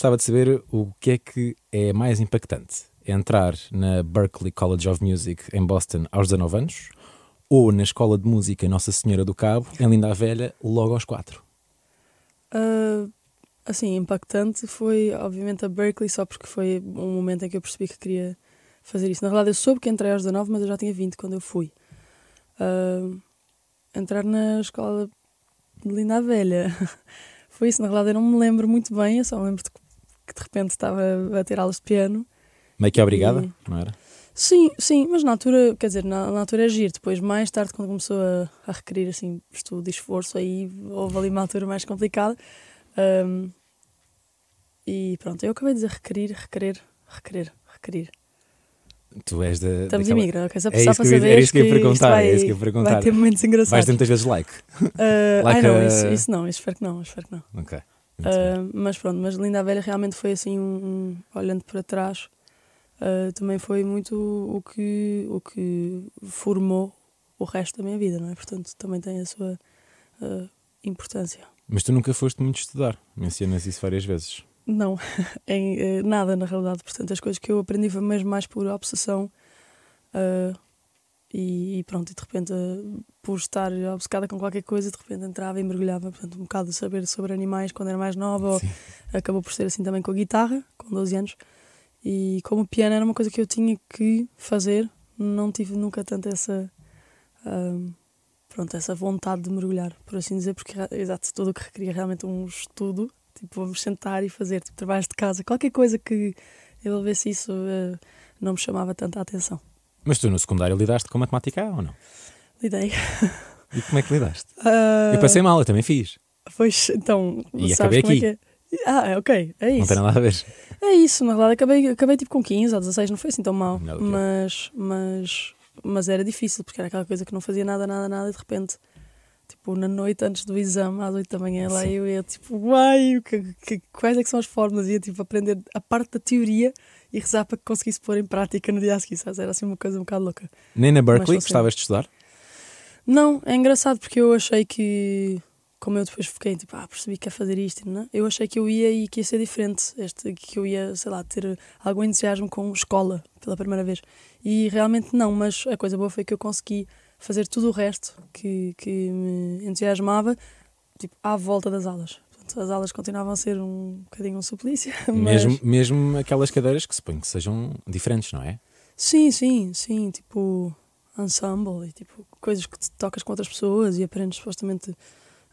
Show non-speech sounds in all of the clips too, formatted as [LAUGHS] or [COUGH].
gostava de saber o que é que é mais impactante: entrar na Berklee College of Music em Boston aos 19 anos ou na Escola de Música Nossa Senhora do Cabo, em Linda a Velha, logo aos 4? Uh, assim, impactante foi, obviamente, a Berkeley, só porque foi um momento em que eu percebi que queria fazer isso. Na verdade, eu soube que entrei aos 19, mas eu já tinha 20 quando eu fui. Uh, entrar na escola de Linda Velha [LAUGHS] foi isso. Na verdade, eu não me lembro muito bem, eu só me lembro de que de repente estava a ter aulas de piano. Meio que obrigada, e... não era? Sim, sim, mas na altura, quer dizer, na, na altura é giro. Depois, mais tarde, quando começou a, a requerir assim, estudo e esforço, aí houve ali uma altura mais complicada. Um, e pronto, eu acabei de dizer requerir, requerer, requerer, requerir. Tu és da. Estamos daquela... imigra, ok? Só é isso para saber. Era isso que eu ia perguntar. Vai, é isso que eu ia perguntar. Vai ter momentos engraçados. Vais ter muitas vezes like. Uh, like ai não, a... isso, isso, não, espero que não, espero que não. Ok. Uh, mas pronto, mas Linda a Velha realmente foi assim, um, um, olhando para trás, uh, também foi muito o que, o que formou o resto da minha vida, não é? Portanto, também tem a sua uh, importância. Mas tu nunca foste muito estudar, mencionas isso várias vezes. Não, [LAUGHS] em nada na realidade. Portanto, as coisas que eu aprendi foi mesmo mais por obsessão e, e, pronto, e de repente, por estar obcecada com qualquer coisa, de repente entrava e mergulhava, portanto, um bocado de saber sobre animais quando era mais nova, ou, acabou por ser assim também com a guitarra, com 12 anos, e como o piano era uma coisa que eu tinha que fazer, não tive nunca tanto essa, um, pronto, essa vontade de mergulhar, por assim dizer, porque, exato, tudo o que requeria realmente um estudo, tipo, vamos sentar e fazer, tipo, trabalhos de casa, qualquer coisa que envolvesse isso, uh, não me chamava tanta atenção. Mas tu no secundário lidaste com matemática ou não? Lidei. E como é que lidaste? Uh... Eu passei mal, eu também fiz. Pois, então. E acabei aqui. É é? Ah, ok, é isso. Não tem nada a ver. É isso, na verdade, acabei, acabei tipo com 15 ou 16, não foi assim tão mal. mas, mas, mas era difícil, porque era aquela coisa que não fazia nada, nada, nada, e de repente, tipo, na noite antes do exame, às 8 da manhã, lá eu ia tipo, uai, que, que, quais é que são as fórmulas? Ia tipo aprender a parte da teoria e rezar para que conseguisse pôr em prática no dia a seguir, sabes? Era assim uma coisa um bocado louca. Nem na Berkeley gostavas de estudar? Não, é engraçado porque eu achei que, como eu depois fiquei tipo, ah, percebi que é fazer isto, não é? eu achei que eu ia e que ia ser diferente, este, que eu ia, sei lá, ter algum entusiasmo com escola pela primeira vez. E realmente não, mas a coisa boa foi que eu consegui fazer tudo o resto que, que me entusiasmava, tipo, à volta das aulas as aulas continuavam a ser um bocadinho um suplício. [LAUGHS] Mas... Mesmo, mesmo aquelas cadeiras que suponho que sejam diferentes, não é? Sim, sim, sim. Tipo, ensemble e tipo, coisas que te tocas com outras pessoas e aprendes supostamente,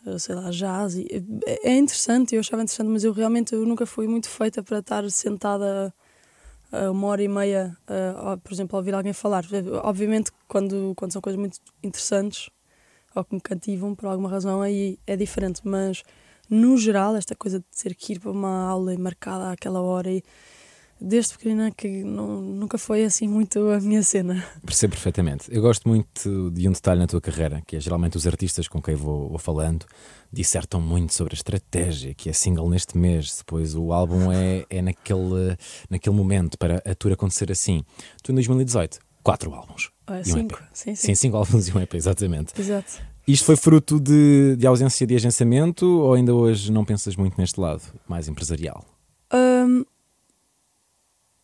eh, sei lá, jazz. E, é, é interessante, eu achava interessante, mas eu realmente eu nunca fui muito feita para estar sentada uma hora e meia, uh, por exemplo, a ouvir alguém falar. Obviamente, quando, quando são coisas muito interessantes ou que me cativam por alguma razão, aí é diferente, mas no geral, esta coisa de ter que ir para uma aula e marcada àquela hora e desde pequenina que não, nunca foi assim muito a minha cena. Percebo perfeitamente. Eu gosto muito de um detalhe na tua carreira, que é geralmente os artistas com quem vou, vou falando dissertam muito sobre a estratégia, que é single neste mês, depois o álbum é, é naquele, naquele momento para a tour acontecer assim. Tu em 2018, quatro álbuns. Cinco, um sim, sim. Sim, cinco álbuns e um EP, exatamente. Exato. Isto foi fruto de, de, ausência de agenciamento ou ainda hoje não pensas muito neste lado, mais empresarial?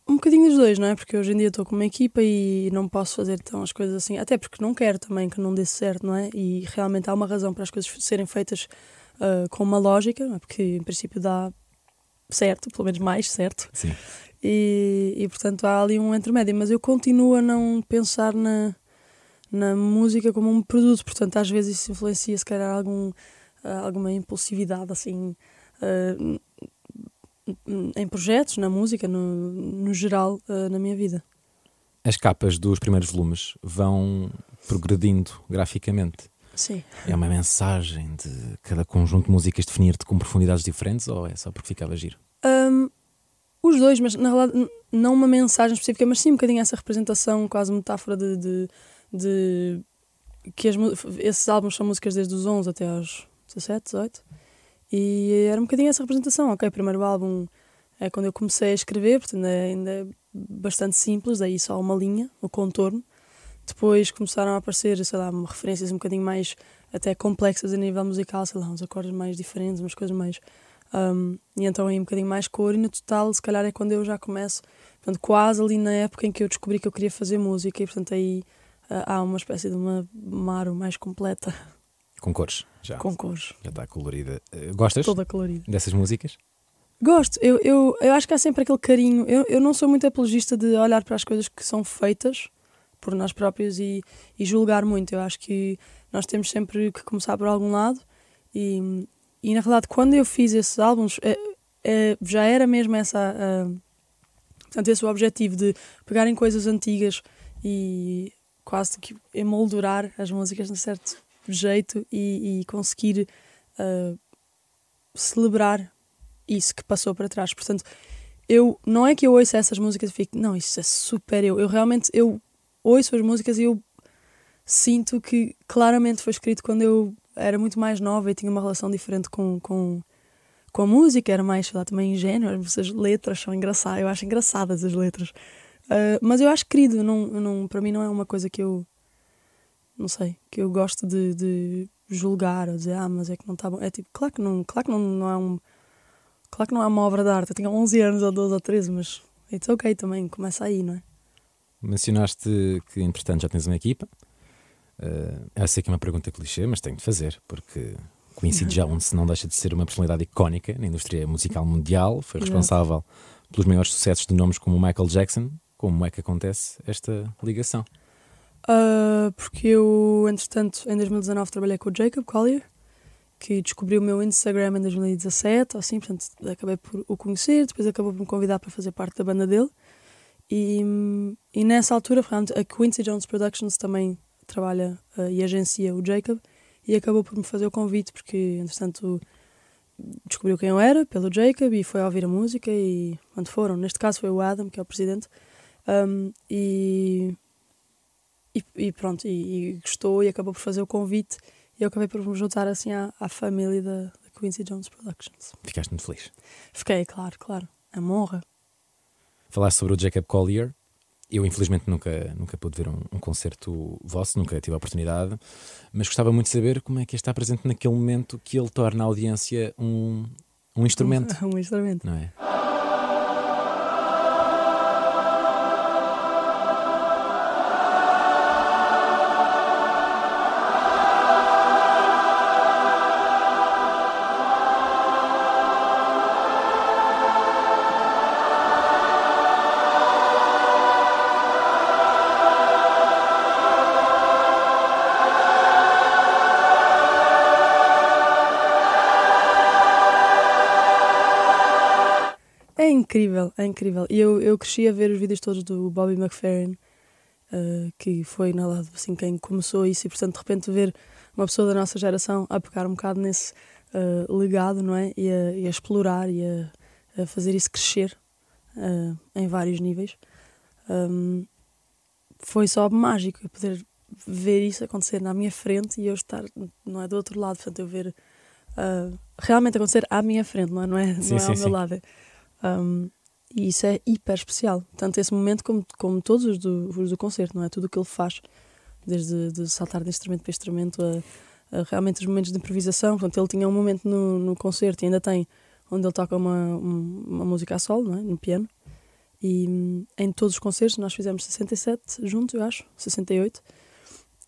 Um, bocadinho dos dois, não é? Porque hoje em dia estou com uma equipa e não posso fazer tão as coisas assim, até porque não quero também que não dê certo, não é? E realmente há uma razão para as coisas serem feitas uh, com uma lógica, não é? porque em princípio dá certo, pelo menos mais certo. Sim. E, e portanto há ali um intermédio, mas eu continuo a não pensar na na música como um produto, portanto às vezes isso influencia se calhar algum, uh, alguma impulsividade assim uh, em projetos, na música, no, no geral, uh, na minha vida. As capas dos primeiros volumes vão progredindo graficamente. Sim. É uma mensagem de cada conjunto de músicas definir-te com profundidades diferentes ou é só porque ficava giro? Um, os dois, mas na realidade não uma mensagem específica, mas sim um bocadinho essa representação, quase metáfora de, de de que as, esses álbuns são músicas desde os 11 até aos 17, 18 e era um bocadinho essa representação, ok, o primeiro álbum é quando eu comecei a escrever, portanto ainda é bastante simples, daí só uma linha, o contorno. Depois começaram a aparecer, sei lá, referências um bocadinho mais até complexas a nível musical, sei lá, uns acordes mais diferentes, umas coisas mais Um, e então aí um bocadinho mais cor. E no total, se calhar é quando eu já começo, portanto, quase ali na época em que eu descobri que eu queria fazer música. E portanto aí uh, há uma espécie de uma maro mais completa. Com cores, já. Com cores. Já está colorida. Uh, gostas? Toda colorida. Dessas músicas? Gosto, eu, eu, eu acho que há sempre aquele carinho. Eu, eu não sou muito apologista de olhar para as coisas que são feitas por nós próprios e, e julgar muito. Eu acho que nós temos sempre que começar por algum lado e, e na verdade, quando eu fiz esses álbuns, é, é, já era mesmo essa. Uh, portanto, esse o objetivo de pegarem coisas antigas e quase que emoldurar as músicas de certo jeito e, e conseguir uh, celebrar isso que passou para trás. Portanto, eu não é que eu ouço essas músicas e fico, não, isso é super eu. Eu realmente eu ouço as músicas e eu sinto que claramente foi escrito quando eu era muito mais nova e tinha uma relação diferente com, com, com a música, era mais, sei lá, também ingênua. As letras são engraçadas, eu acho engraçadas as letras. Uh, mas eu acho querido, não, não, para mim não é uma coisa que eu, não sei, que eu gosto de, de julgar ou dizer, ah, mas é que não está bom. É tipo, claro que não, claro que não, não é um. Claro que não é uma obra de arte. Eu tinha 11 anos ou 12 ou 13, mas it's ok também, começa aí, não é? Mencionaste que, entretanto, já tens uma equipa. Uh, essa aqui é uma pergunta clichê, mas tenho de fazer, porque Quincy [LAUGHS] Jones não deixa de ser uma personalidade icónica na indústria musical mundial, foi responsável pelos maiores sucessos de nomes como Michael Jackson. Como é que acontece esta ligação? Uh, porque eu, entretanto, em 2019 trabalhei com o Jacob Collier, que descobriu o meu Instagram em 2017, assim, portanto, acabei por o conhecer, depois acabou por me convidar para fazer parte da banda dele. E, e nessa altura, portanto, a Quincy Jones Productions também trabalha uh, e agencia o Jacob e acabou por me fazer o convite porque, entretanto, descobriu quem eu era pelo Jacob e foi ouvir a música e quando foram, neste caso foi o Adam, que é o presidente, um, e, e, e, pronto, e, e, gostou e acabou por fazer o convite e eu acabei por me juntar assim à, à família da, da Quincy Jones Productions. Ficaste muito feliz? Fiquei, claro, claro. É uma honra. Falaste sobre o Jacob Collier, eu, infelizmente, nunca, nunca pude ver um, um, concerto vosso, nunca tive a oportunidade, mas gostava muito de saber como é que está presente naquele momento que ele torna a audiência um, um instrumento. Um, [LAUGHS] um instrumento. Não é? Incrível, é incrível. E eu, eu cresci a ver os vídeos todos do Bobby McFerrin, uh, que foi, na verdade, assim, quem começou isso, e portanto, de repente, ver uma pessoa da nossa geração a pegar um bocado nesse uh, legado, não é? E a, e a explorar e a, a, fazer isso crescer uh, em vários níveis. Um, foi só mágico poder ver isso acontecer na minha frente e eu estar, não é do outro lado, portanto, eu ver realmente acontecer à minha frente, não é, não é, sim, não é sim, ao meu sim. lado. Um, e isso é hiper especial. Tanto esse momento como, como todos os do, os do concerto, não é? Tudo o que ele faz, desde de saltar de instrumento para instrumento a, a, realmente os momentos de improvisação. Portanto, ele tinha um momento no, no concerto e ainda tem, onde ele toca uma, uma música a solo, não é? no piano. E hum, em todos os concertos, nós fizemos 67 juntos, eu acho, 68.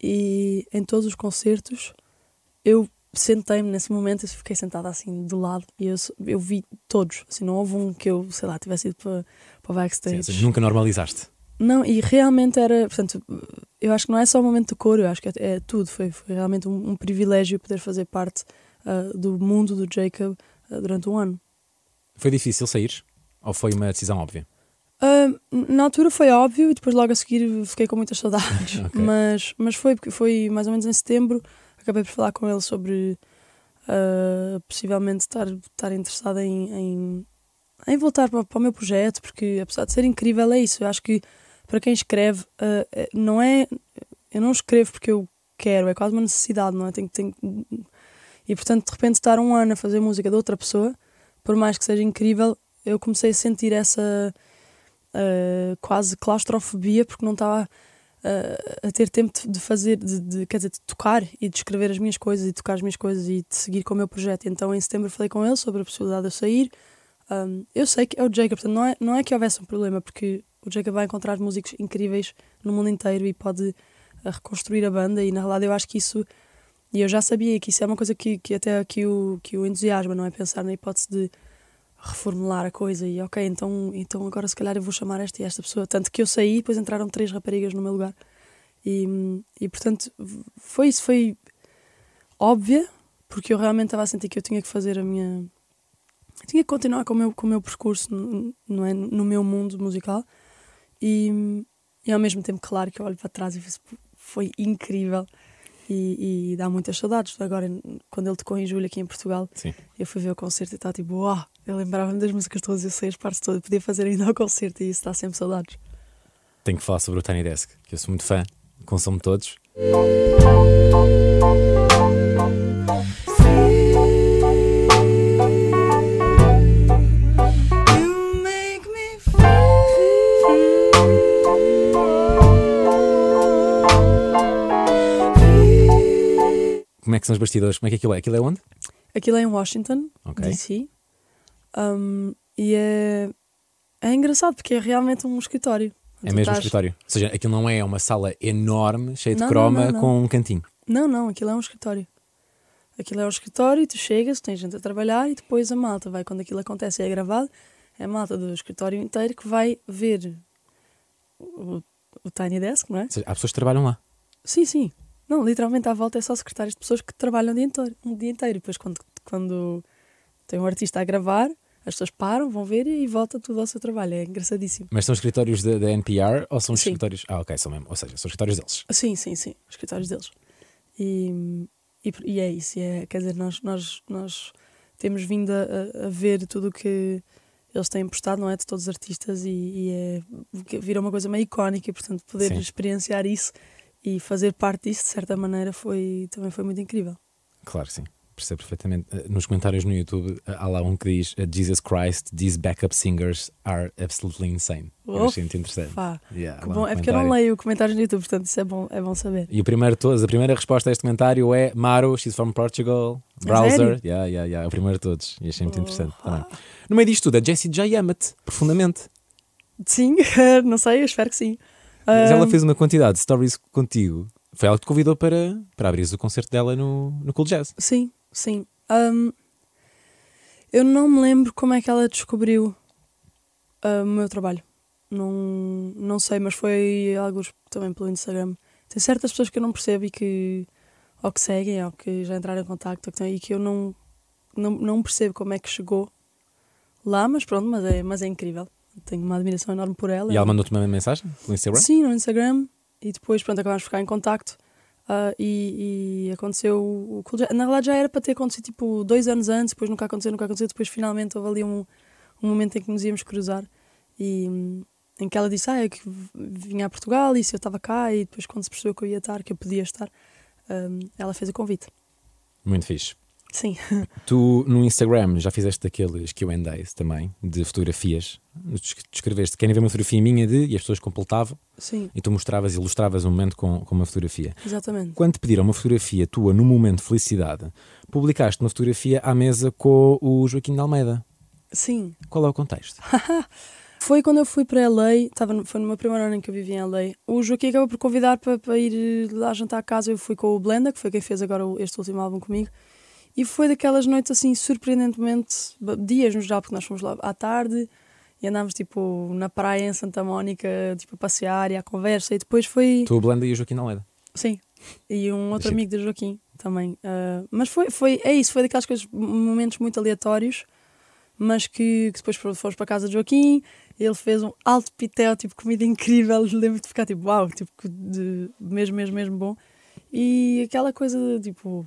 E em todos os concertos, eu sentei-me nesse momento e fiquei sentada assim do lado e eu, eu vi todos, assim, não houve um que eu, sei lá, tivesse ido para, para o backstage. Sim, nunca normalizaste. Não, e realmente era, portanto, eu acho que não é só o momento do coro, eu acho que é, é tudo, foi, foi realmente um, um, privilégio poder fazer parte uh, do mundo do Jacob uh, durante um ano. Foi difícil sair? Ou foi uma decisão óbvia? Uh, na altura foi óbvio e depois logo a seguir fiquei com muitas saudades, [LAUGHS] okay. mas, mas foi porque foi mais ou menos em setembro acabei por falar com ele sobre uh, possivelmente estar, estar interessada em, em, em voltar para, para, o meu projeto, porque apesar de ser incrível, é isso. Eu acho que para quem escreve, uh, não é. Eu não escrevo porque eu quero, é quase uma necessidade, não é? Tenho, tenho, e portanto, de repente, estar um ano a fazer música de outra pessoa, por mais que seja incrível, eu comecei a sentir essa uh, quase claustrofobia porque não estava a, ter tempo de- de fazer, de, de- quer dizer, de tocar e de escrever as minhas coisas e tocar as minhas coisas e de seguir com o meu projeto. Então em setembro falei com ele sobre a possibilidade de eu sair. Um, eu sei que é o Jacob, portanto não é, não é que houvesse um problema, porque o Jacob vai encontrar músicos incríveis no mundo inteiro e pode uh, reconstruir a banda e na realidade eu acho que isso e eu já sabia que isso é uma coisa que, que até que o, que o entusiasma, não é? Pensar na hipótese de reformular a coisa e ok, então, então agora se calhar eu vou chamar esta e esta pessoa. Tanto que eu saí e depois entraram três raparigas no meu lugar. E, e portanto foi isso, foi óbvia, porque eu realmente estava a sentir que eu tinha que fazer a minha. eu tinha que continuar com o meu, com o meu percurso no, não é, no meu mundo musical e, e ao mesmo tempo, claro, que eu olho para trás e fiz, foi incrível e, e dá muitas saudades. Agora, quando ele tocou em julho aqui em Portugal, Sim. eu fui ver o concerto e estava tipo, uau, eu lembrava-me das músicas todas, eu sei as partes todas, podia fazer ainda ao concerto e isso dá sempre saudades. Tenho que falar sobre o Tiny Desk, que eu sou muito fã, consumo todos. Como é que são os bastidores? Como é que aquilo é? Aquilo é onde? Aquilo é em Washington, Ok. DC. Um, e é, é engraçado porque é realmente um escritório. É mesmo um escritório. Ou seja, aquilo não é uma sala enorme, cheia de Não, croma, não, não, com um cantinho. Não, não, aquilo é um escritório. Aquilo é um escritório, tu chegas, tens gente a trabalhar e depois a malta vai, quando aquilo acontece e é gravado, é a malta do escritório inteiro que vai ver o, o Tiny Desk, não é? Ou seja, há pessoas que trabalham lá. Sim, sim. Não, literalmente à volta é só secretários de pessoas que trabalham o dia inteiro. Um dia inteiro. E depois, quando, quando tem um artista a gravar, as pessoas param, vão ver e volta tudo ao seu trabalho. É engraçadíssimo. Mas são escritórios da, NPR ou são os Sim. escritórios. Ah, ok, são mesmo. Ou seja, são escritórios deles. Sim, sim, sim. Os escritórios deles. E, e, e é isso. É, quer dizer, nós, nós, nós temos vindo a, a- ver tudo o que eles têm postado, não é? De todos os artistas e, e é, vira uma coisa meio icónica e, portanto, poder Sim. experienciar isso e fazer parte disso, de certa maneira, foi, também foi muito incrível. Claro sim. Percebo perfeitamente. Eh, Nos comentários no YouTube eh, há lá um que diz eh, Jesus Christ, these backup singers are absolutely insane. Eu Uf, achei muito interessante. Yeah, que bom. um É porque eu não leio comentários no YouTube, portanto, isso é bom, é bom saber. E o primeiro de todos, a primeira resposta a este comentário é Maro, she's from Portugal, A browser. sério? Yeah, yeah, yeah, é o primeiro de todos. E achei muito interessante Oh, também. ah. No meio disto tudo, a Jessie J ama-te profundamente. Sim, [LAUGHS] não sei, eu espero que sim. Mas ela fez uma quantidade de stories contigo. Foi ela que te convidou para, para abrir o concerto dela no, no Cool Jazz. Sim, sim. Ahm, eu não me lembro como é que ela descobriu ah, o meu trabalho. Não, não sei, mas foi algo também pelo Instagram. Tem certas pessoas que eu não percebo e que ou que seguem ou que já entraram em contacto ou que têm- e que eu não, não, não percebo como é que chegou lá, mas pronto, mas é, mas é incrível. Tenho uma admiração enorme por ela. E ela mandou-te uma mensagem no Instagram? Sim, no Instagram. E depois, pronto, acabámos de ficar em contacto. Ah, e, e aconteceu o Cool. Na verdade, já era para ter acontecido tipo dois anos antes, depois nunca aconteceu, nunca aconteceu. Depois, finalmente, houve ali um, um momento em que nos íamos cruzar e hum, em que ela disse: Ah, eu que vinha a Portugal e se eu estava cá. E depois, quando se percebeu que eu ia estar, que eu podia estar, hum, ela fez o convite. Muito fixe. Sim, Tu no Instagram já fizeste aqueles QAs também, de fotografias. Descreveste, querem ver uma fotografia minha de. E as pessoas completavam. sim, E tu mostravas, ilustravas um momento com, com uma fotografia. exatamente. Quando te pediram uma fotografia tua no momento de felicidade, publicaste uma fotografia à mesa com o Joaquim de Almeida. Sim, Qual é o contexto? [LAUGHS] Foi quando eu fui para LA, estava foi no meu primeiro ano em que eu vivi em LA. O Joaquim acabou por convidar para, para ir lá jantar a casa. Eu fui com o Blenda, que foi quem fez agora este último álbum comigo. E foi daquelas noites assim, surpreendentemente, dias no geral, porque nós fomos lá à tarde e andámos tipo na praia em Santa Mónica, tipo a passear e à conversa. E depois foi. Tu, a Blenda e o Joaquim de Almeida. Sim. E um outro amigo do Joaquim também. Ah, mas foi, foi, é isso, foi daquelas coisas, momentos muito aleatórios, mas que, que depois fomos para a casa do Joaquim, ele fez um alto pitel, tipo, comida incrível, [LAUGHS] lembro de ficar tipo, uau, tipo, de, mesmo, mesmo, mesmo bom. E aquela coisa de, tipo,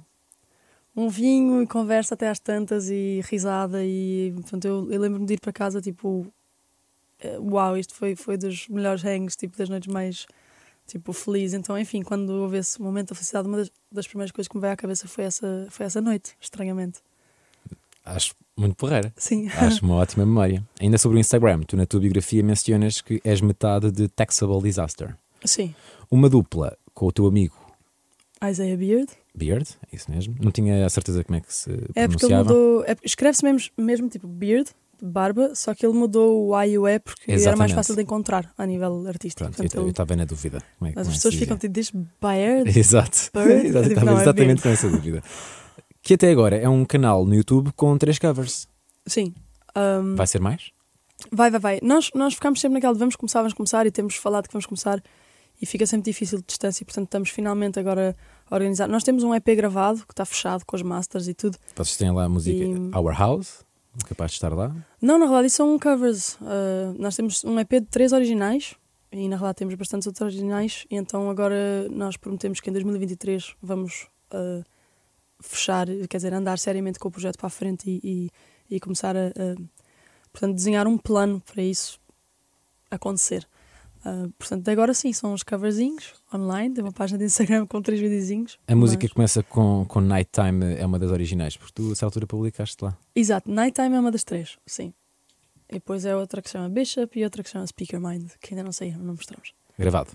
um vinho e conversa até às tantas e risada e, portanto, eu, eu lembro-me de ir para casa, tipo, eh, uau, isto foi, foi dos melhores hangs, tipo, das noites mais tipo, feliz. Então, enfim, quando houve esse momento da felicidade, uma das, das primeiras coisas que me veio à cabeça foi essa, foi essa noite, estranhamente. Acho muito porreira. Sim. [LAUGHS] Acho uma ótima memória. Ainda sobre o Instagram, tu na tua biografia mencionas que és metade de Taxable Disaster. Sim. Uma dupla com o teu amigo Isaiah Beard. Beard, é isso mesmo. Não tinha a certeza como é que se É porque ele pronunciava. mudou. é- Escreve-se mesmo, mesmo tipo Beard, barba, só que ele mudou o I e o E porque era mais Exatamente. fácil de encontrar a nível artístico. Pronto, Portanto, eu ele- estava na dúvida. É, as é pessoas ficam tipo, diz Beard? [LAUGHS] Exato. Bird? Não, é exatamente com essa dúvida. Que até agora é um canal no YouTube com três covers. Sim. Um, Vai ser mais? Vai, vai, vai. Nós, nós ficámos sempre naquela de vamos começar, vamos começar e temos falado que vamos começar e fica sempre difícil de distância e portanto estamos finalmente agora a organizar. Nós temos um EP gravado que está fechado com as masters e tudo. Vocês têm lá a música E- Our House, capaz de estar lá. Não, na realidade são covers. Uh, nós temos um EP de três originais e na realidade temos bastantes outros originais e então agora nós prometemos que em 2023 vamos uh, fechar, quer dizer, andar seriamente com o projeto para a frente e, e, e começar a, a, portanto, desenhar um plano para isso acontecer. Uh, portanto, agora sim, são os coverzinhos online, tem uma página de Instagram com três videozinhos. A música mas- que começa com, com Nighttime é uma das originais, porque tu, a essa altura, publicaste lá. Exato, Nighttime é uma das três, sim. E depois é outra que se chama Bishop e outra que se chama Speaker Mind, que ainda não saíram, não mostramos. Gravado.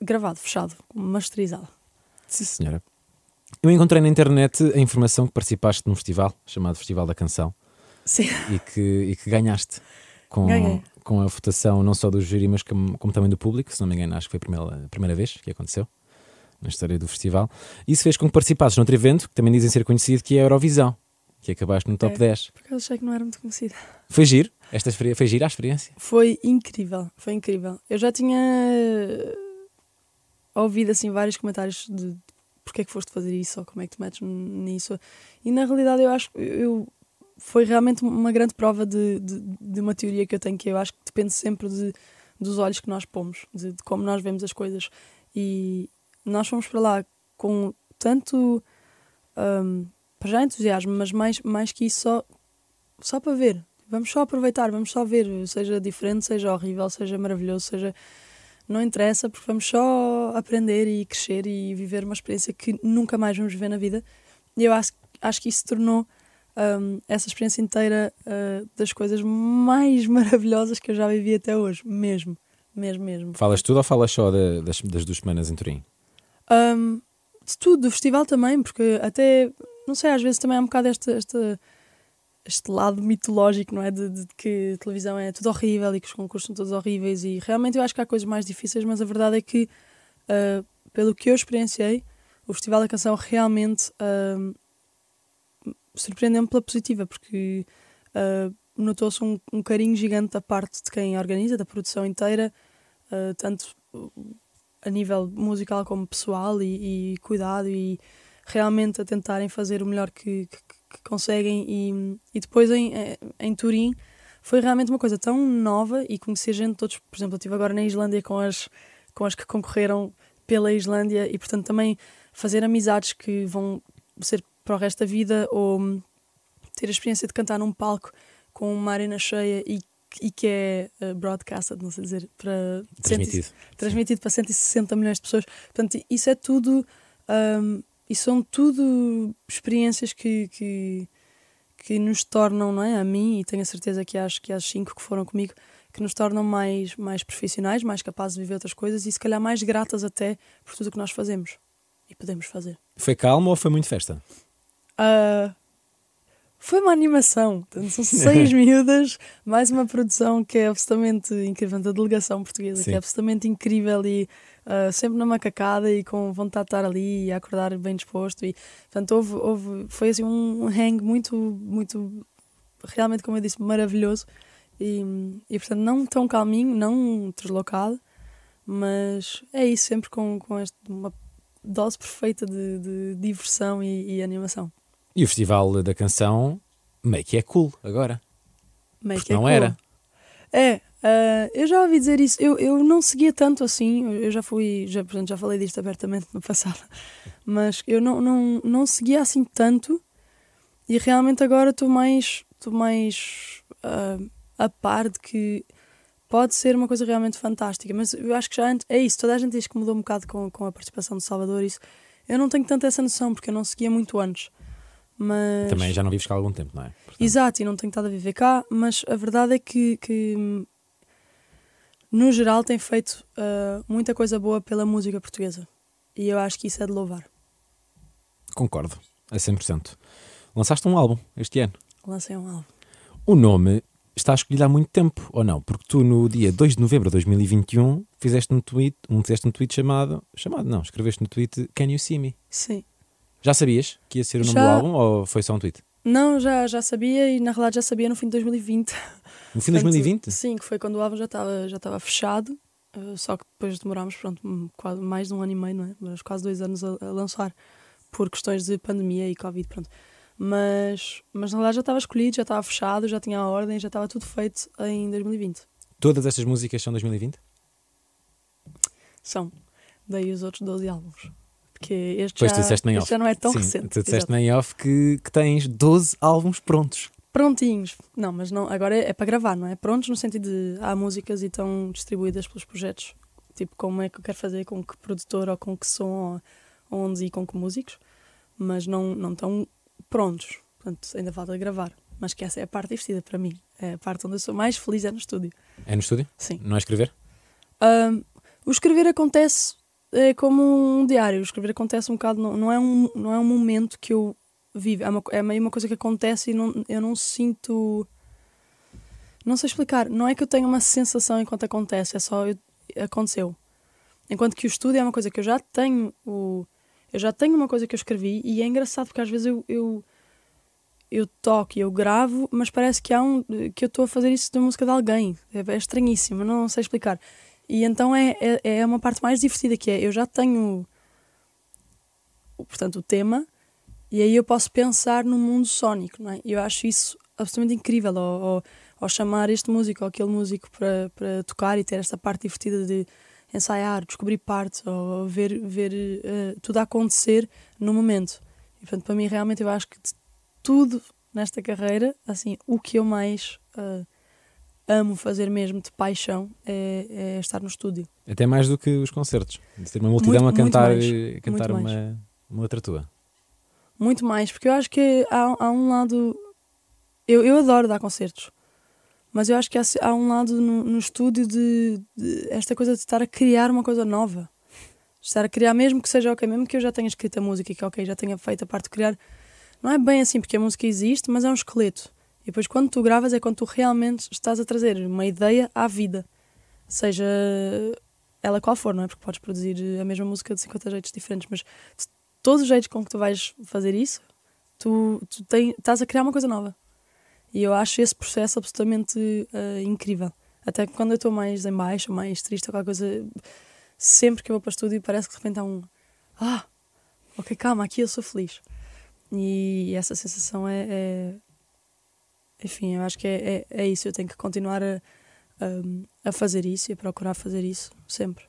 Gravado, fechado, masterizado. Sim, senhora. Eu encontrei na internet a informação que participaste num festival chamado Festival da Canção Sim, e que, e que ganhaste com, Ganhei. Com a votação não só do júri, mas como, como também do público. Se não me engano, acho que foi a primeira, a primeira vez que aconteceu na história do festival. Isso fez com que participasses noutro evento que também dizem ser conhecido, que é a Eurovisão, que acabaste no top É. 10. por acaso achei que não era muito conhecida. Foi giro? Esta foi gira a experiência? Foi incrível, foi incrível. Eu já tinha ouvido assim vários comentários de porque é que foste fazer isso ou como é que te metes nisso. E na realidade eu acho eu, foi realmente uma grande prova de, de, de uma teoria que eu tenho, que eu acho que depende sempre de, dos olhos que nós pomos, de, de como nós vemos as coisas. E nós fomos para lá com tanto hum, para já entusiasmo, mas mais, mais que isso só, só para ver. Vamos só aproveitar, vamos só ver, seja diferente, seja horrível, seja maravilhoso, seja. Não interessa, porque vamos só aprender e crescer e viver uma experiência que nunca mais vamos viver na vida. E eu acho, acho que isso tornou hum, essa experiência inteira uh, das coisas mais [LAUGHS] maravilhosas que eu já vivi até hoje, mesmo. Mesmo, mesmo. Falas tudo ou falas só da- das, das duas semanas em Turim? Um, de tudo, do festival também, porque até, não sei, às vezes também há um bocado esta, este lado mitológico, não é? De, de que a televisão é tudo horrível e que os concursos são todos horríveis e realmente eu acho que há coisas mais difíceis, mas a verdade é que, uh, pelo que eu experienciei, o Festival da Canção realmente um, surpreendeu-me pela positiva, porque uh, notou-se um, um carinho gigante da parte de quem organiza, da produção inteira, uh, tanto a nível musical como pessoal e, e cuidado e realmente a tentarem fazer o melhor que, que, que conseguem. E, e depois em, em Turim foi realmente uma coisa tão nova e conhecer gente todos, por exemplo, eu estive agora na Islândia com as, com as que concorreram pela Islândia e portanto também fazer amizades que vão ser para o resto da vida ou ter a experiência de cantar num palco com uma arena cheia e, e que é uh, broadcasted, não sei dizer, para Transmitido. transmitido para 160 milhões de pessoas. Portanto, isso é tudo, um, e são tudo experiências que, que, que nos tornam, não é? A mim, e tenho a certeza que às, que às cinco que foram comigo, que nos tornam mais, mais profissionais, mais capazes de viver outras coisas e se calhar mais gratas até por tudo o que nós fazemos e podemos fazer. Foi calmo ou foi muito festa? Uh, foi uma animação, Portanto, são seis [LAUGHS] miúdas, mais uma produção que é absolutamente incrível, da delegação portuguesa, Sim. que é absolutamente incrível e uh, sempre na macacada e com vontade de estar ali e acordar bem disposto. E, portanto, houve, houve, foi assim um hang muito, muito, realmente, como eu disse, maravilhoso. E, e portanto, não tão calminho, não deslocado, mas é isso, sempre com, com este, uma dose perfeita de, de diversão e, e animação. E o Festival da Canção meio que é cool agora. Meio que é não cool. era. É, ah, eu já ouvi dizer isso. Eu, eu não seguia tanto assim. Eu já fui, já, portanto, já falei disto abertamente no passado, [LAUGHS] mas eu não, não, não seguia assim tanto. E realmente agora estou mais, estou mais ah, a par de que pode ser uma coisa realmente fantástica. Mas eu acho que já antes, é isso. Toda a gente diz que mudou um bocado com, com a participação de Salvador. Isso eu não tenho tanta essa noção porque eu não seguia muito antes. Mas Também já não vives cá há algum tempo, não é? Portanto, Exato, e não tenho estado a viver cá, mas a verdade é que, que, no geral, tem feito uh, muita coisa boa pela música portuguesa. E eu acho que isso é de louvar. Concordo, a 100%. Lançaste um álbum este ano. Lancei um álbum. O nome está escolhido há muito tempo, ou não? Porque tu, no dia 2 de novembro de 2021, fizeste um tweet, um, fizeste um tweet chamado. Chamado, não, escreveste no tweet Can You See Me? Sim. Já sabias que ia ser o nome Já. do álbum ou foi só um tweet? Não, já, já sabia e na realidade já sabia no fim de 2020. No fim de 2020? Sim, que foi quando o álbum já estava já estava fechado. uh, só que depois demorámos pronto, quase mais de um ano e meio, não é? Mas quase dois anos a, a lançar por questões de pandemia e Covid, pronto. Mas, mas na verdade já estava escolhido, já estava fechado, já tinha a ordem, já estava tudo feito em 2020. Todas estas músicas são 2020? São. Daí os outros 12 álbuns. Porque este, Pois já, este já não é tão Sim, recente. Tu disseste em off que, que tens 12 álbuns prontos. Prontinhos. Não, mas não, agora é, é para gravar, não é? Prontos no sentido de há músicas e estão distribuídas pelos projetos. Tipo, como é que eu quero fazer, com que produtor ou com que som, ou onde e com que músicos. Mas não, não estão prontos. Portanto, ainda falta gravar. Mas que essa é a parte divertida para mim. É a parte onde eu sou mais feliz é no estúdio. É no estúdio? Sim. Não é escrever? O escrever acontece é como um diário. Escrever acontece um bocado, não, não, é, um, não é um momento que eu vivo. É, uma, é meio uma coisa que acontece e não, eu não sinto. Não sei explicar. Não é que eu tenha uma sensação enquanto acontece, é só eu- aconteceu. Enquanto que o estúdio é uma coisa que eu já tenho. O, eu já tenho uma coisa que eu escrevi e é engraçado porque às vezes eu, eu, eu toco e eu gravo, mas parece que há um que eu estou a fazer isso de música de alguém. É, é estranhíssimo, não sei explicar. E então é, é, é uma parte mais divertida que é, eu já tenho portanto, o tema e aí eu posso pensar no mundo sónico, não é? Eu acho isso absolutamente incrível, ou chamar este músico ou aquele músico para, para tocar e ter esta parte divertida de ensaiar, descobrir partes, ou, ver, ver eh, tudo acontecer no momento. E portanto, para mim, realmente, eu acho que de tudo nesta carreira, assim, o que eu mais eh, amo fazer mesmo de paixão é, é estar no estúdio. Até mais do que os concertos. De ter uma multidão Muito- a cantar, muito a cantar mais. uma, uma letra tua. Muito mais, porque eu acho que há, há um lado. Eu, eu adoro dar concertos, mas eu acho que há, há um lado no, no estúdio de, de esta coisa de estar a criar uma coisa nova. Estar a criar, mesmo que seja ok, mesmo que eu já tenha escrito a música e que ok, já tenha feito a parte de criar. Não é bem assim, porque a música existe, mas é um esqueleto. E depois quando tu gravas é quando tu realmente estás a trazer uma ideia à vida. Seja ela qual for, não é? Porque podes produzir a mesma música de 50 jeitos diferentes, mas todos os jeitos com que tu vais fazer isso, tu, tu tem, estás a criar uma coisa nova. E eu acho esse processo absolutamente eh, incrível. Até quando eu estou mais em baixo, mais triste, qualquer coisa, sempre que eu vou para o estúdio parece que de repente há um Ah, ok, calma, aqui eu sou feliz. E essa sensação é. é- enfim, eu acho que é, é, é isso. Eu tenho que continuar a, a, a fazer isso e a procurar fazer isso sempre.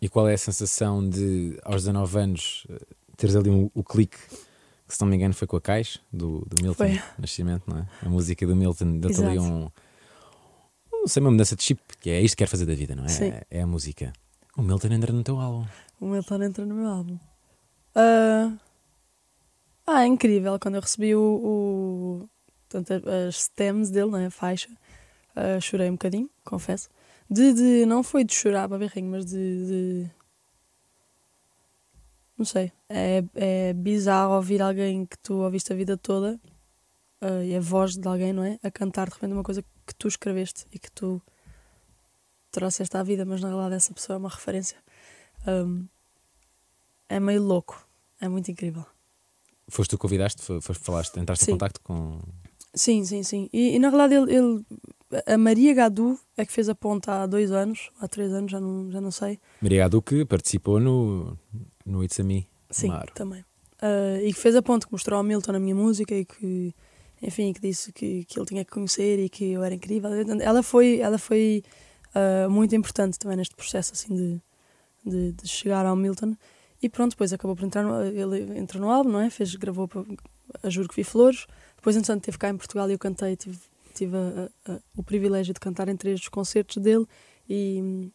E qual é a sensação de, aos 19 anos, eh, teres ali um- o clique, que se não me engano foi com a Caixa, do, do Milton Foi. [LAUGHS] Nascimento, não é? A música do Milton deu-te ali um. Não sei, uma mudança de chip, que é isto que quero fazer da vida, não é? Sim. É a música. O Milton entra no teu álbum. O Milton entra no meu álbum. Ah, ah, é incrível. Quando eu recebi o, o portanto, as stems dele, né, a faixa, ah, chorei um bocadinho, confesso. De, de, não foi de chorar para berrinho, mas de, de- Não sei. É, é bizarro ouvir alguém que tu ouviste a vida toda ah, e a voz de alguém, não é? A cantar de repente uma coisa que tu escreveste e que tu trouxeste à vida, mas na realidade essa pessoa é uma referência. Um, é meio louco. É muito incrível. Foste tu que convidaste, fo- foste falaste, entraste Sim. em contacto com. Sim, sim, sim. E, e, na realidade ele, ele- a Maria Gadu é que fez a ponta há dois anos, há três anos, já não, já não sei. Maria Adu, que participou no, no It's a Me. Sim, Claro. também. Ah, e que fez a ponte, que mostrou ao Milton a minha música e que, enfim, que disse que, que ele tinha que conhecer e que eu era incrível. Ela foi, ela foi ah, muito importante também neste processo assim de, de, de chegar ao Milton. E pronto, depois acabou por entrar no, ele entrou no álbum, não é? Fez, gravou para a Juro que Vi Flores. Depois, entretanto, teve cá em Portugal e eu cantei, tive, tive a- a- o privilégio de cantar em três dos concertos dele e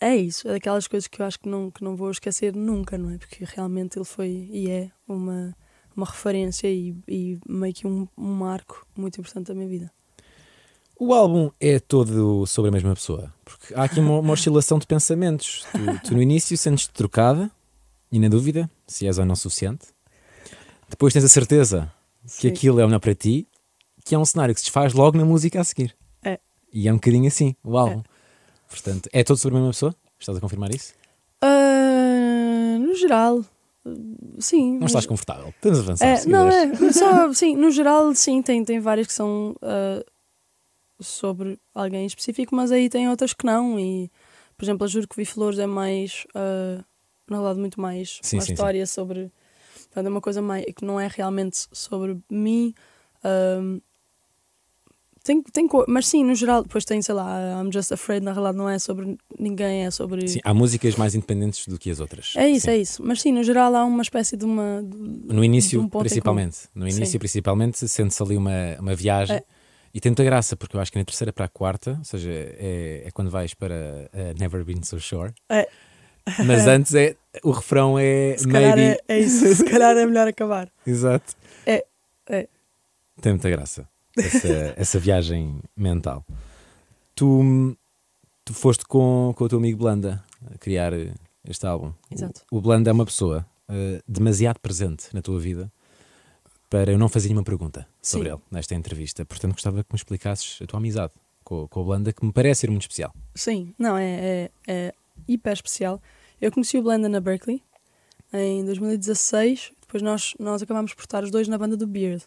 é isso, é daquelas coisas que eu acho que não, que não vou esquecer nunca, não é? Porque realmente ele foi e é uma, uma referência e, e meio que um, um marco muito importante da minha vida. O álbum é todo sobre a mesma pessoa, porque há aqui uma, uma oscilação de pensamentos. Tu, tu no início sentes-te trocada e na dúvida se és ou não suficiente. Depois tens a certeza que Sim. aquilo é o melhor para ti, que é um cenário que se desfaz logo na música a seguir. É. E é um bocadinho assim, o álbum. Portanto, é todo sobre a mesma pessoa? Estás a confirmar isso? Ah, no geral, uh, sim. Não estás confortável? Podemos avançar. É, não, quiseres. é. Só, sim, no geral, sim, tem, tem várias que são ah, sobre alguém específico, mas aí tem outras que não. E, por exemplo, a Juro que Vi Flores é mais, ah, na verdade, muito mais Sim, uma sim, sim. história sobre. Portanto, é uma coisa mais, que não é realmente sobre mim. ah, tem, tem, mas sim, no geral, depois tem, sei lá, I'm Just Afraid, na realidade não é sobre ninguém, é sobre. Sim, há músicas mais independentes do que as outras. É isso, Sim. é isso. Mas sim, no geral há uma espécie de uma. de- No início, um principalmente. No início, Sim. principalmente, sente-se ali uma, uma viagem. É. E tem muita graça, porque eu acho que na terceira para a quarta, ou seja, é, é quando vais para a Never Been So Sure. É. Mas [LAUGHS] antes é, o refrão é Se maybe. é, é isso, se calhar é melhor acabar. [LAUGHS] Exato. É, é. Tem muita graça. Essa, essa viagem mental. Tu, tu foste com, com o teu amigo Blanda a criar este álbum. Exato. O, o Blanda é uma pessoa eh, demasiado presente na tua vida para eu não fazer nenhuma pergunta sobre Sim. ele nesta entrevista. Portanto, gostava que me explicasses a tua amizade com, com o Blanda, que me parece ser muito especial. Sim, não, é, é, é hiper especial. Eu conheci o Blenda na Berkeley em 2016. Depois nós, nós acabámos por estar os dois na banda do Beard.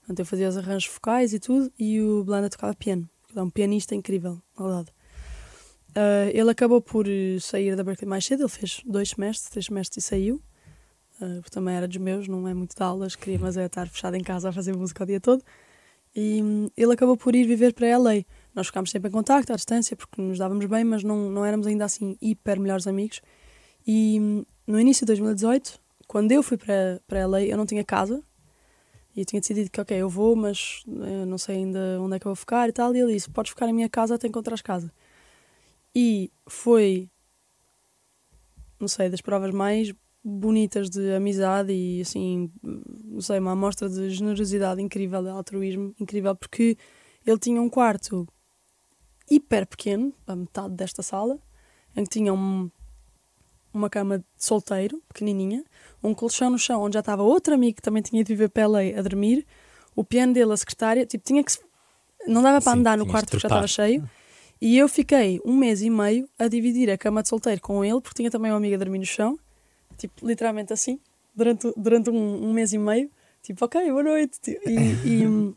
Portanto, eu fazia os arranjos focais e tudo, e o Blenda tocava piano. Ele é um pianista incrível, na verdade. Ah, ele acabou por eh, sair da Berkeley mais cedo, ele fez dois semestres, três semestres e saiu. Ah, porque também era dos meus, não é muito de aulas, queria, mas é estar fechado em casa a fazer música o dia todo. E hum, ele acabou por ir viver para LA. Nós ficámos sempre em contacto, à distância, porque nos dávamos bem, mas não, não éramos ainda assim hiper melhores amigos. E hum, no início de 2018, quando eu fui para, para LA, eu não tinha casa. E eu tinha decidido que, ok, eu vou, mas eh, não sei ainda onde é que eu vou ficar e tal. E ele disse: Podes ficar em minha casa até encontrares casa. E foi, não sei, das provas mais bonitas de amizade e, assim, não sei, uma amostra de generosidade incrível, de altruísmo incrível, porque ele tinha um quarto hiper pequeno, a metade desta sala, em que tinha um, uma cama de solteiro, pequenininha, um colchão no chão onde já estava outro amigo que também tinha ido viver para LA a dormir, o piano dele, a secretária, tipo, tinha que não dava para Sim, andar no quarto de porque já estava cheio. E eu fiquei um mês e meio a dividir a cama de solteiro com ele, porque tinha também uma amiga a dormir no chão, tipo, literalmente assim, durante, durante um, um mês e meio, tipo, ok, boa noite. tipo, E, e,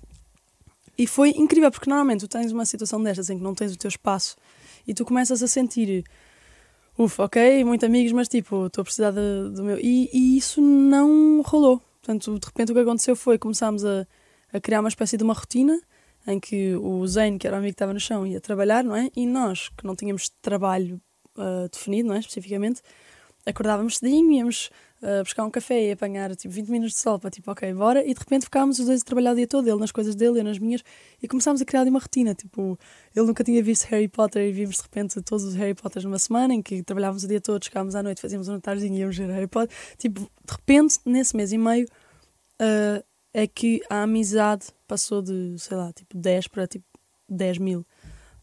e foi incrível, porque normalmente tu tens uma situação destas em que não tens o teu espaço e tu começas a sentir, ufa, ok, muito amigos, mas tipo, estou a precisar de- do meu. E, e isso não rolou. Portanto, de repente o que aconteceu foi começámos a, a criar uma espécie de uma rotina em que o Zane, que era o amigo que estava no chão, ia trabalhar, não é? E nós, que não tínhamos trabalho ah, definido, não é? Especificamente, acordávamos cedinho, íamos buscar um café e apanhar tipo 20 minutos de sol para tipo, ok, bora. E de repente ficávamos os dois a trabalhar o dia todo, ele nas coisas dele, eu nas minhas, e começámos a criar uma rotina. Tipo, ele nunca tinha visto Harry Potter e vimos de repente todos os Harry Potters numa semana em que trabalhávamos o dia todo, chegávamos à noite, fazíamos um jantarzinho e íamos ver Harry Potter. Tipo, de repente, nesse mês e meio, ah, é que a amizade passou de, sei lá, tipo 10 para tipo 10 mil.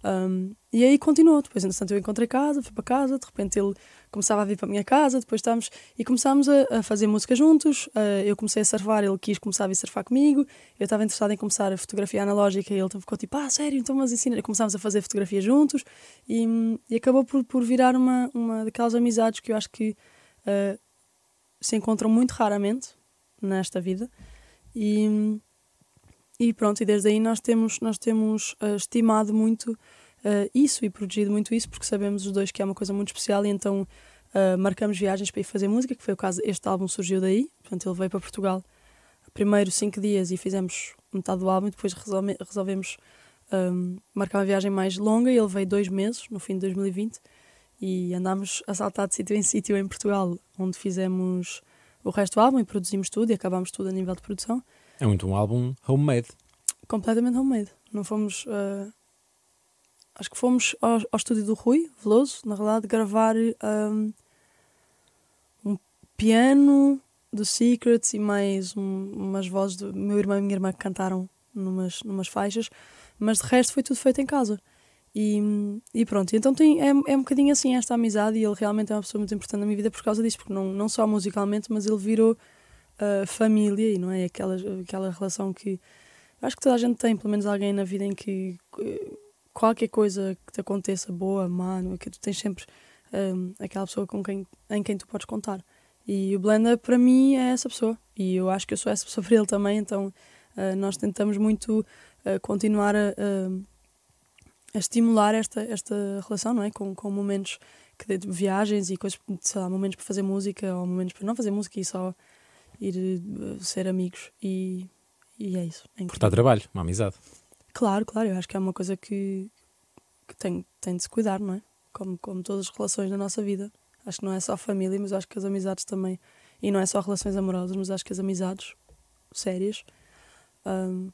Um, e aí continuou. Depois, entretanto, eu encontrei casa, fui para casa, de repente ele começava a vir para a minha casa, depois estávamos e começámos a, a fazer música juntos. Uh, eu comecei a surfar, ele quis começar a vir surfar comigo. Eu estava interessado em começar a fotografia analógica e ele ficou tipo, ah, sério, então mas ensina. Começámos a fazer fotografia juntos e, e acabou por, por virar uma, uma daquelas amizades que eu acho que uh, se encontram muito raramente nesta vida. E, e pronto, e desde aí nós temos, nós temos uh, estimado muito uh, isso e protegido muito isso, porque sabemos os dois que é uma coisa muito especial e então uh, marcamos viagens para ir fazer música, que foi o caso, este álbum surgiu daí, portanto ele veio para Portugal primeiro cinco dias e fizemos metade do álbum e depois resolve, resolvemos um, marcar uma viagem mais longa e ele veio dois meses, no fim de 2020 e andámos a saltar de sítio em [LAUGHS] sítio em Portugal, onde fizemos o resto do álbum e produzimos tudo e acabámos tudo a nível de produção É muito um álbum homemade. completamente homemade. Não fomos. uh, acho que fomos ao, ao estúdio do Rui Veloso, na realidade, gravar um, um piano do Secrets e mais um- umas vozes do meu irmão e minha irmã que cantaram numas, numas faixas. Mas de resto foi tudo feito em casa. E, e pronto, então tem, é, é um bocadinho assim esta amizade e ele realmente é uma pessoa muito importante na minha vida por causa disso, porque não, não só musicalmente, mas ele virou uh, família e não é aquela, aquela relação que acho que toda a gente tem, pelo menos alguém na vida em que uh, qualquer coisa que te aconteça, boa, má, não é? que tu tens sempre um, aquela pessoa com quem, em quem tu podes contar. E o Blenda, para mim, é essa pessoa. E eu acho que eu sou essa pessoa para ele também, então uh, nós tentamos muito uh, continuar a, a, estimular esta, esta relação, não é? Com, com momentos que, de viagens e coisas, sei lá, momentos para fazer música ou momentos para não fazer música e só ir uh, ser amigos. E, e é isso. É Portar trabalho, uma amizade. Claro, claro, eu acho que é uma coisa que, que tem, tem de se cuidar, não é? Como, como todas as relações na nossa vida. Acho que não é só família, mas acho que as amizades também. E não é só relações amorosas, mas acho que as amizades sérias um,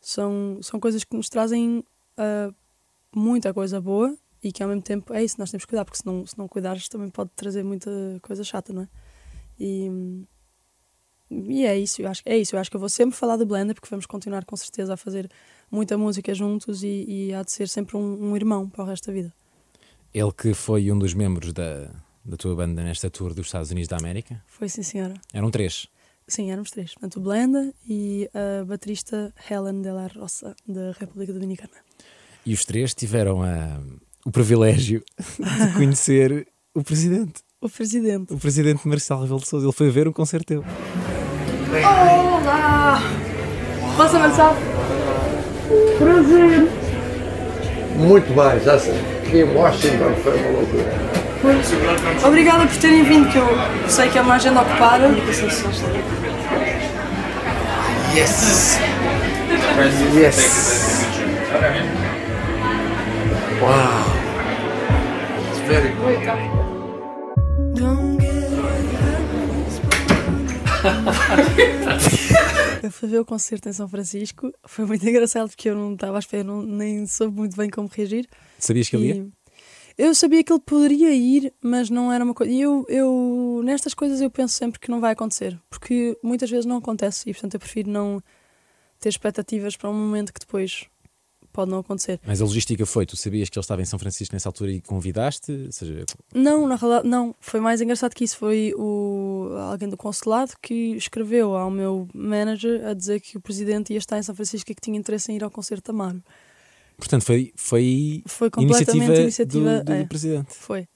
são, são coisas que nos trazem uh, muita coisa boa e que ao mesmo tempo é isso, nós temos que cuidar, porque se não, se não cuidares também pode trazer muita coisa chata, não é? E, e é isso, eu acho, é isso. Eu acho que eu vou sempre falar de Blender porque vamos continuar com certeza a fazer muita música juntos e, e há de ser sempre um, um irmão para o resto da vida. Ele que foi um dos membros da, da tua banda nesta tour dos Estados Unidos da América? Foi sim, senhora. Eram três? Sim, éramos três. Portanto, o Blenda e a baterista Helen de la Rosa, da República Dominicana. E os três tiveram a, o privilégio de [LAUGHS] conhecer o presidente. O presidente. O presidente Marcelo Rebelo de Sousa. Ele foi ver um concerto teu. Olá! Passa, Marcelo. Prazer. Muito bem, já sei. Aqui em Washington foi uma loucura. Obrigada por terem vindo, que eu sei que é uma agenda ocupada. Yes! Yes! Wow! It's very good. Eu fui ver o concerto em São Francisco, foi muito engraçado porque eu não estava à espera, não, nem soube muito bem como reagir. Sabias que ele ia? Eu sabia que ele poderia ir, mas não era uma coisa. E eu, eu, nestas coisas, eu penso sempre que não vai acontecer, porque muitas vezes não acontece e, portanto, eu prefiro não ter expectativas para um momento que depois pode não acontecer. Mas a logística foi, tu sabias que ele estava em São Francisco nessa altura e convidaste? Ou seja... Não, na realidade, não. Foi mais engraçado que isso. Foi o, alguém do consulado que escreveu ao meu manager a dizer que o presidente ia estar em São Francisco e que tinha interesse em ir ao concerto da Amaro. Portanto, foi, foi, foi completamente iniciativa, iniciativa do, do é, presidente. Foi.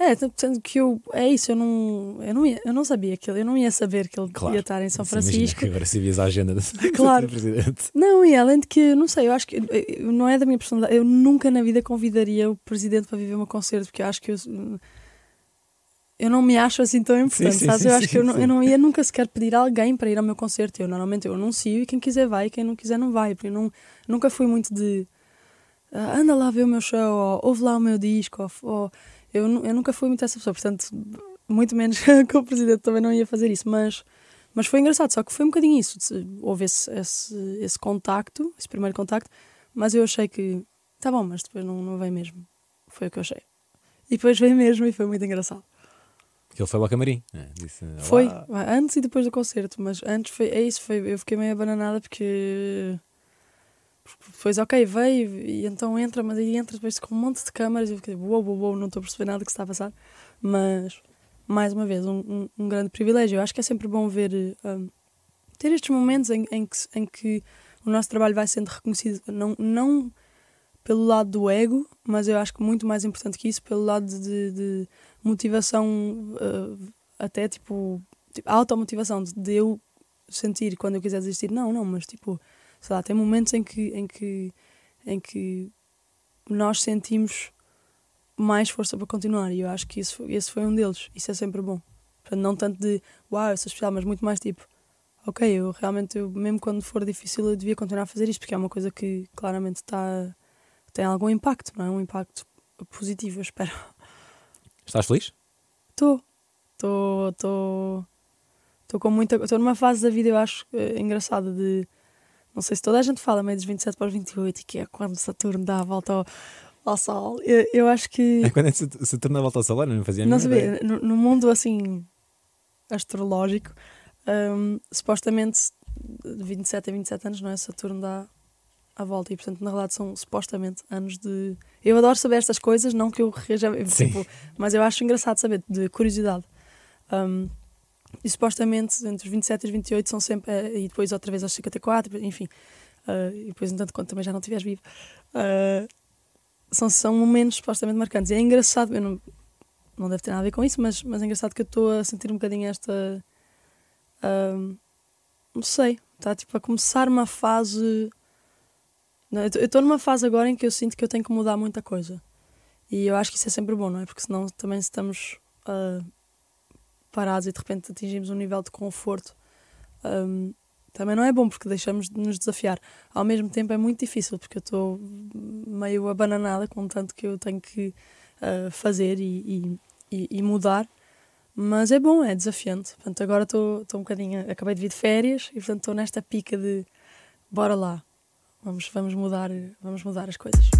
É, portanto que eu. É isso, eu não, eu não, ia, eu não sabia que ele, eu não ia saber que ele Claro. ia estar em São Francisco. que agora sabias a agenda do, [LAUGHS] Claro. do presidente. Não, e além de que, não sei, eu acho que eu- não é da minha personalidade. Eu nunca na vida convidaria o presidente para viver um concerto, porque eu acho que eu. Eu não me acho assim tão importante, sim, sim, eu acho que eu não, eu não ia nunca sequer pedir a alguém para ir ao meu concerto. Eu normalmente eu anuncio e quem quiser vai, e quem não quiser não vai. Porque eu não, nunca fui muito de ah, anda lá ver o meu show, ou ouve lá o meu disco, ou, ou- eu, eu nunca fui muito essa pessoa, portanto, muito menos [LAUGHS] que o presidente também não ia fazer isso, mas, mas foi engraçado, só que foi um bocadinho isso, houve esse, esse, esse contacto, esse primeiro contacto, mas eu achei que, tá bom, mas depois não, não veio mesmo, foi o que eu achei. E depois veio mesmo e foi muito engraçado. Que ele foi ao camarim. né? Disse, "Olá." Foi, antes e depois do concerto, mas antes foi, é isso, foi, eu fiquei meio abananada porque depois, ok, veio e então entra, mas aí entra depois com um monte de câmaras e eu fiquei, uou, uou, uou, não estou a perceber nada que está a passar, mas mais uma vez, um, um, um grande privilégio. Eu acho que é sempre bom ver, um, ter estes momentos em, em, que, em que o nosso trabalho vai sendo reconhecido, não, não pelo lado do ego, mas eu acho que muito mais importante que isso, pelo lado de, de motivação, uh, até tipo, tipo automotivação, de eu sentir quando eu quiser desistir, não, não, mas tipo, sei lá, tem momentos em que, em que, em que nós sentimos mais força para continuar e eu acho que isso, esse foi um deles, isso é sempre bom. Portanto, não tanto de, uau, eu sou especial, mas muito mais tipo, ok, eu realmente, eu, mesmo quando for difícil, eu devia continuar a fazer isto, porque é uma coisa que claramente está, tem algum impacto, não é? Um impacto positivo, eu espero. Estás feliz? Estou. Estou. Estou. Estou com muita. Estou numa fase da vida, eu acho, eh, engraçada de. Não sei se toda a gente fala, meio dos 27 para os 28, que é quando Saturno dá a volta ao, ao Sol. Eu, eu acho que. É quando é se torna a volta ao solar? Não fazia a Não sabia, no, no mundo assim. astrológico, hum, supostamente de 27 a 27 anos, não é? Saturno dá à volta. E, portanto, na realidade, são supostamente anos de. Eu adoro saber estas coisas, não que eu reja. Tipo, mas eu acho engraçado saber, de curiosidade. Um, e supostamente entre os 27 e os 28 são sempre. Uh, e depois outra vez aos 54, enfim. Uh, e depois, entanto, quando também já não estiveres vivo. Uh, são, são momentos supostamente marcantes. E é engraçado, eu não, não deve ter nada a ver com isso, mas, mas é engraçado que eu estou a sentir um bocadinho esta. não sei, está tipo a começar uma fase. Não, eu estou numa fase agora em que eu sinto que eu tenho que mudar muita coisa. E eu acho que isso é sempre bom, não é? Porque senão também estamos uh, parados e de repente atingimos um nível de conforto. Um, também não é bom porque deixamos de nos desafiar. Ao mesmo tempo é muito difícil porque eu estou meio abananada com tanto que eu tenho que uh, fazer e, e, e, mudar. Mas é bom, é desafiante. Portanto, agora estou um bocadinho. Acabei de vir de férias e portanto estou nesta pica de bora lá. Vamos, vamos, mudar, vamos mudar as coisas.